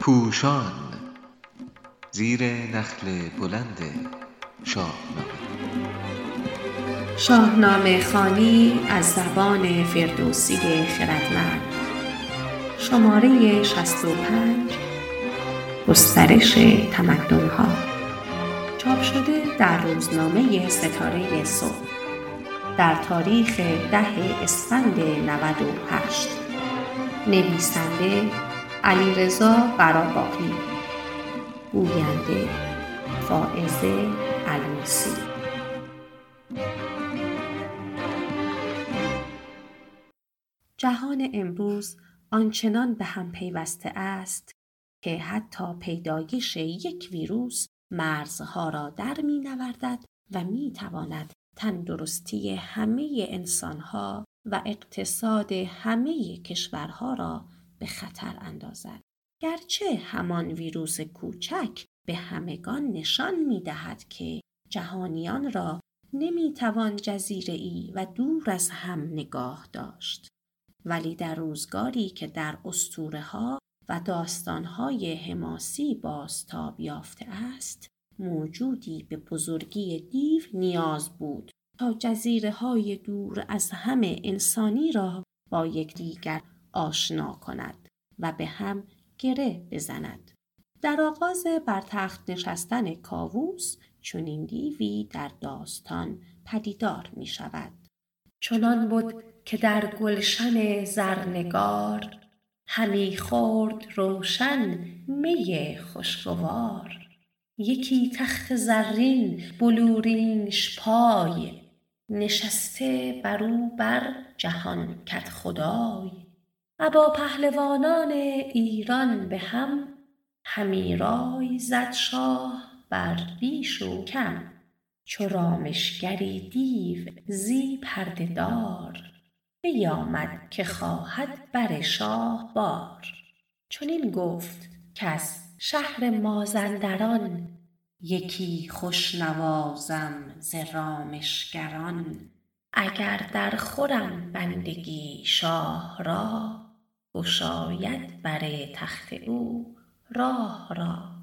پوشان زیر نخل بلند شاهنامه. شاهنامه خوانی از زبان فردوسی خردمند. شماره 65 گسترش تمدن‌ها. چاپ شده در روزنامه ستاره صبح. در تاریخ ده اسفند 98 نویسنده علیرضا قراباغی گوینده فائزه علوسی جهان امروز آنچنان به هم پیوسته است که حتی پیدایش یک ویروس مرزها را در می نوردد و می تواند تندرستی همه انسانها و اقتصاد همه کشورها را به خطر اندازد. گرچه همان ویروس کوچک به همگان نشان می دهد که جهانیان را نمی توان جزیره ای و دور از هم نگاه داشت. ولی در روزگاری که در اسطوره ها و داستانهای حماسی بازتاب یافته است موجودی به بزرگی دیو نیاز بود تا جزیره های دور از همه انسانی را با یکدیگر آشنا کند و به هم گره بزند. در آغاز بر تخت نشستن کاووس چنین دیوی در داستان پدیدار می شود. چنان بود که در گلشن زرنگار همی خورد روشن می خوشگوار یکی تخت زرین بلورینش پای نشسته بر او بر جهان کدخدای ابا پهلوانان ایران به هم همی رای زد شاه بر بیش و کم. چو رامشگری دیو زی پرده دار بیامد که خواهد بر شاه بار. چنین گفت کز شهر مازندران یکی خوش نوازم ز رامشگران. اگر در خورم بندگی شاه را گشاید بر تخت او راه را.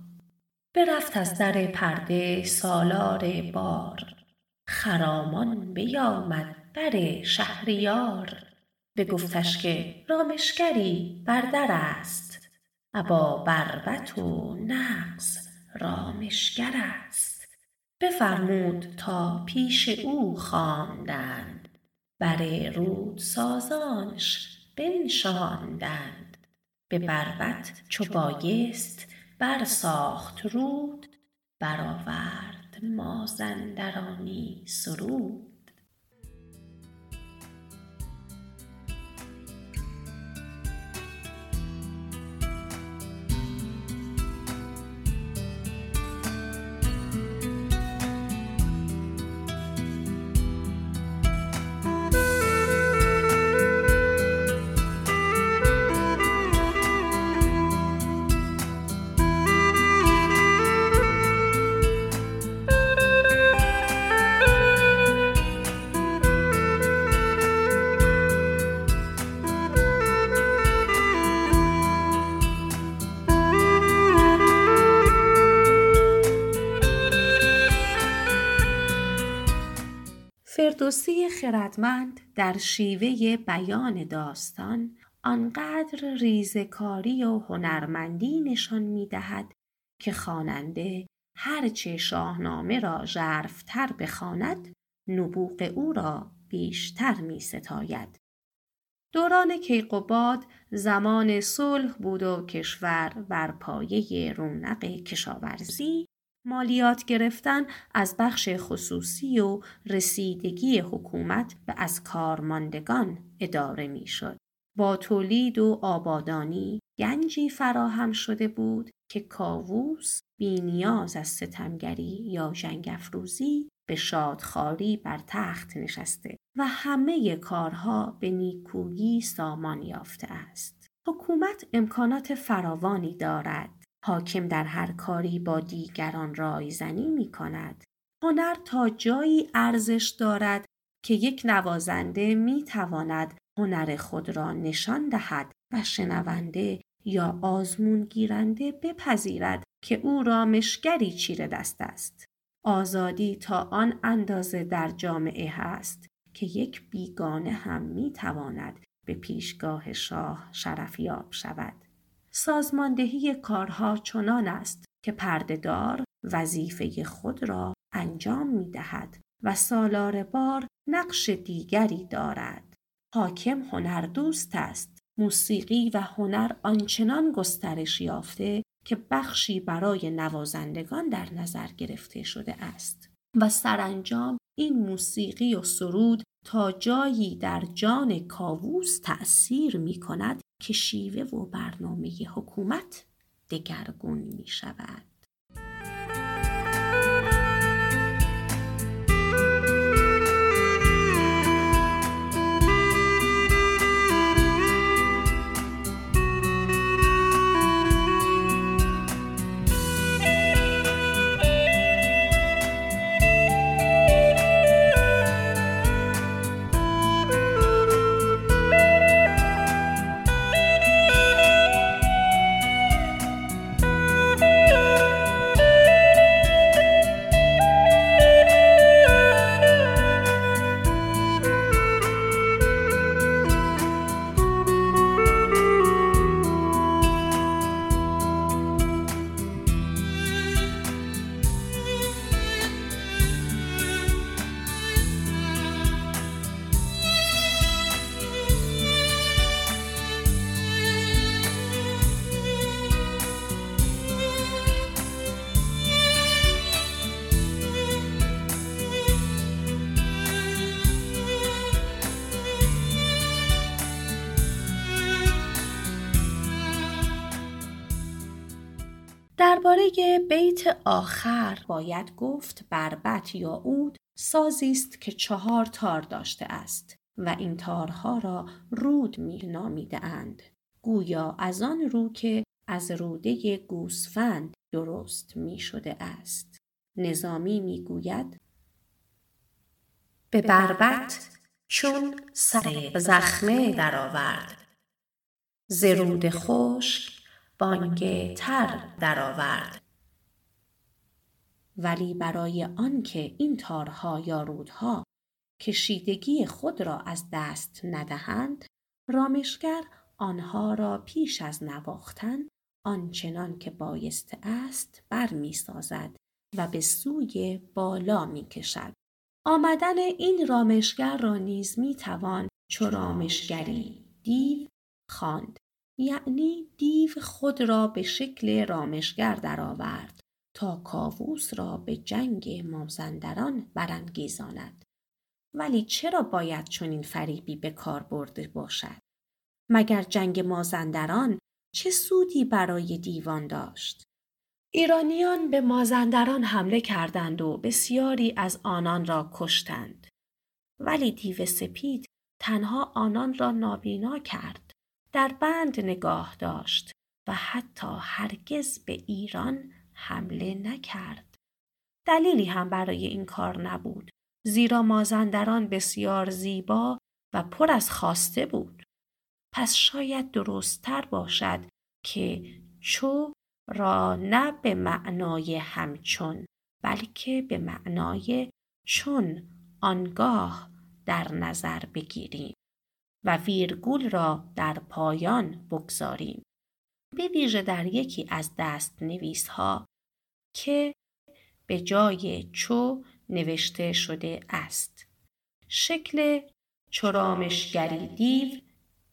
برفت از در پرده سالار بار خرامان بیامد بر شهریار. بگفتش که رامشگری بر در است ابا بربط و نغز رامشگر است. بفرمود تا پیش او خواندند. بر رود سازانش بنشاندند. به بربط چو بایست برساخت رود. برآورد مازندرانی سرود. فردوسی خردمند در شیوه بیان داستان آنقدر ریزکاری و هنرمندی نشان می دهد که خواننده هرچه شاهنامه را ژرفتر بخواند نبوغ او را بیشتر می ستاید. دوران کیقوباد زمان صلح بود و کشور بر پایه رونق کشاورزی مالیات گرفتن از بخش خصوصی و رسیدگی حکومت به از کارماندگان اداره می‌شد. با تولید و آبادانی گنجی فراهم شده بود که کاووس بینیاز از ستمگری یا جنگ افروزی به شادخاری بر تخت نشسته و همه کارها به نیکویی سامان یافته است. حکومت امکانات فراوانی دارد حاکم در هر کاری با دیگران رایزنی می کند. هنر تا جایی ارزش دارد که یک نوازنده می تواند هنر خود را نشان دهد و شنونده یا آزمون گیرنده بپذیرد که او رامشگری چیره دست است. آزادی تا آن اندازه در جامعه هست که یک بیگانه هم می تواند به پیشگاه شاه شرفیاب شود. سازماندهی کارها چنان است که پردهدار وظیفه خود را انجام می دهد و سالار بار نقش دیگری دارد. حاکم هنر دوست است. موسیقی و هنر آنچنان گسترش یافته که بخشی برای نوازندگان در نظر گرفته شده است و سرانجام این موسیقی و سرود تا جایی در جان کاووس تأثیر می کند که شیوه و برنامه حکومت دگرگون می شود. درباره بیت آخر باید گفت بربت یا اود سازی است که چهار تار داشته است و این تارها را رود می نامیده اند. گویا از آن رو که از روده گوسفند درست می شده است. نظامی می گوید به بربت چون سر زخمه درآورد زرود خشک بانگ تر درآورد ولی برای آنکه این تارها یا رودها کشیدگی خود را از دست ندهند رامشگر آنها را پیش از نواختن آنچنان که بایسته است برمیسازد و به سوی بالا می کشد. آمدن این رامشگر را نیز می توان چو رامشگری دیو خواند یعنی دیو خود را به شکل رامشگر درآورد تا کاووس را به جنگ مازندران برانگیزاند. ولی چرا باید چنین فریبی به کار برده باشد؟ مگر جنگ مازندران چه سودی برای دیوان داشت؟ ایرانیان به مازندران حمله کردند و بسیاری از آنان را کشتند. ولی دیو سپید تنها آنان را نابینا کرد. در بند نگاه داشت و حتی هرگز به ایران حمله نکرد. دلیلی هم برای این کار نبود زیرا مازندران بسیار زیبا و پر از خواسته بود. پس شاید درستتر باشد که چو را نه به معنای همچون بلکه به معنای چون آنگاه در نظر بگیریم. و ویرگول را در پایان بگذاریم. به ویژه در یکی از دست نویس ها که به جای چو نوشته شده است. شکل چرامشگری دیو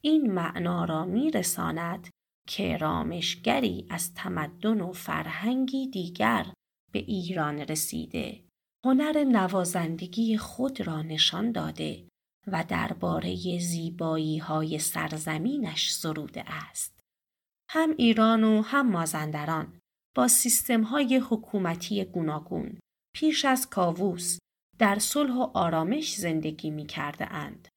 این معنا را می رساند که رامشگری از تمدن و فرهنگی دیگر به ایران رسیده هنر نوازندگی خود را نشان داده و درباره زیبایی های سرزمینش سروده است. هم ایران و هم مازندران با سیستم های حکومتی گوناگون پیش از کاووس در صلح و آرامش زندگی می کرده اند.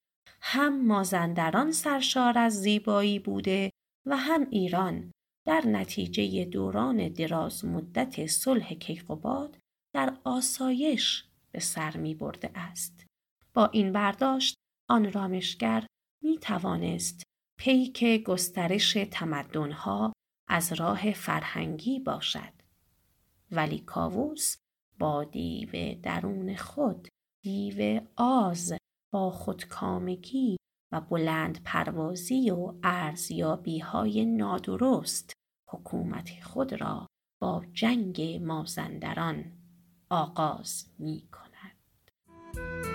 هم مازندران سرشار از زیبایی بوده و هم ایران در نتیجه دوران دراز مدت صلح کیقوباد در آسایش به سر می برده است. با این برداشت آن رامشگر می توانست پیک گسترش تمدنها از راه فرهنگی باشد. ولی کاووس با دیو درون خود دیو آز با خودکامگی و بلند پروازی و ارزیابی های نادرست حکومت خود را با جنگ مازندران آغاز می کند.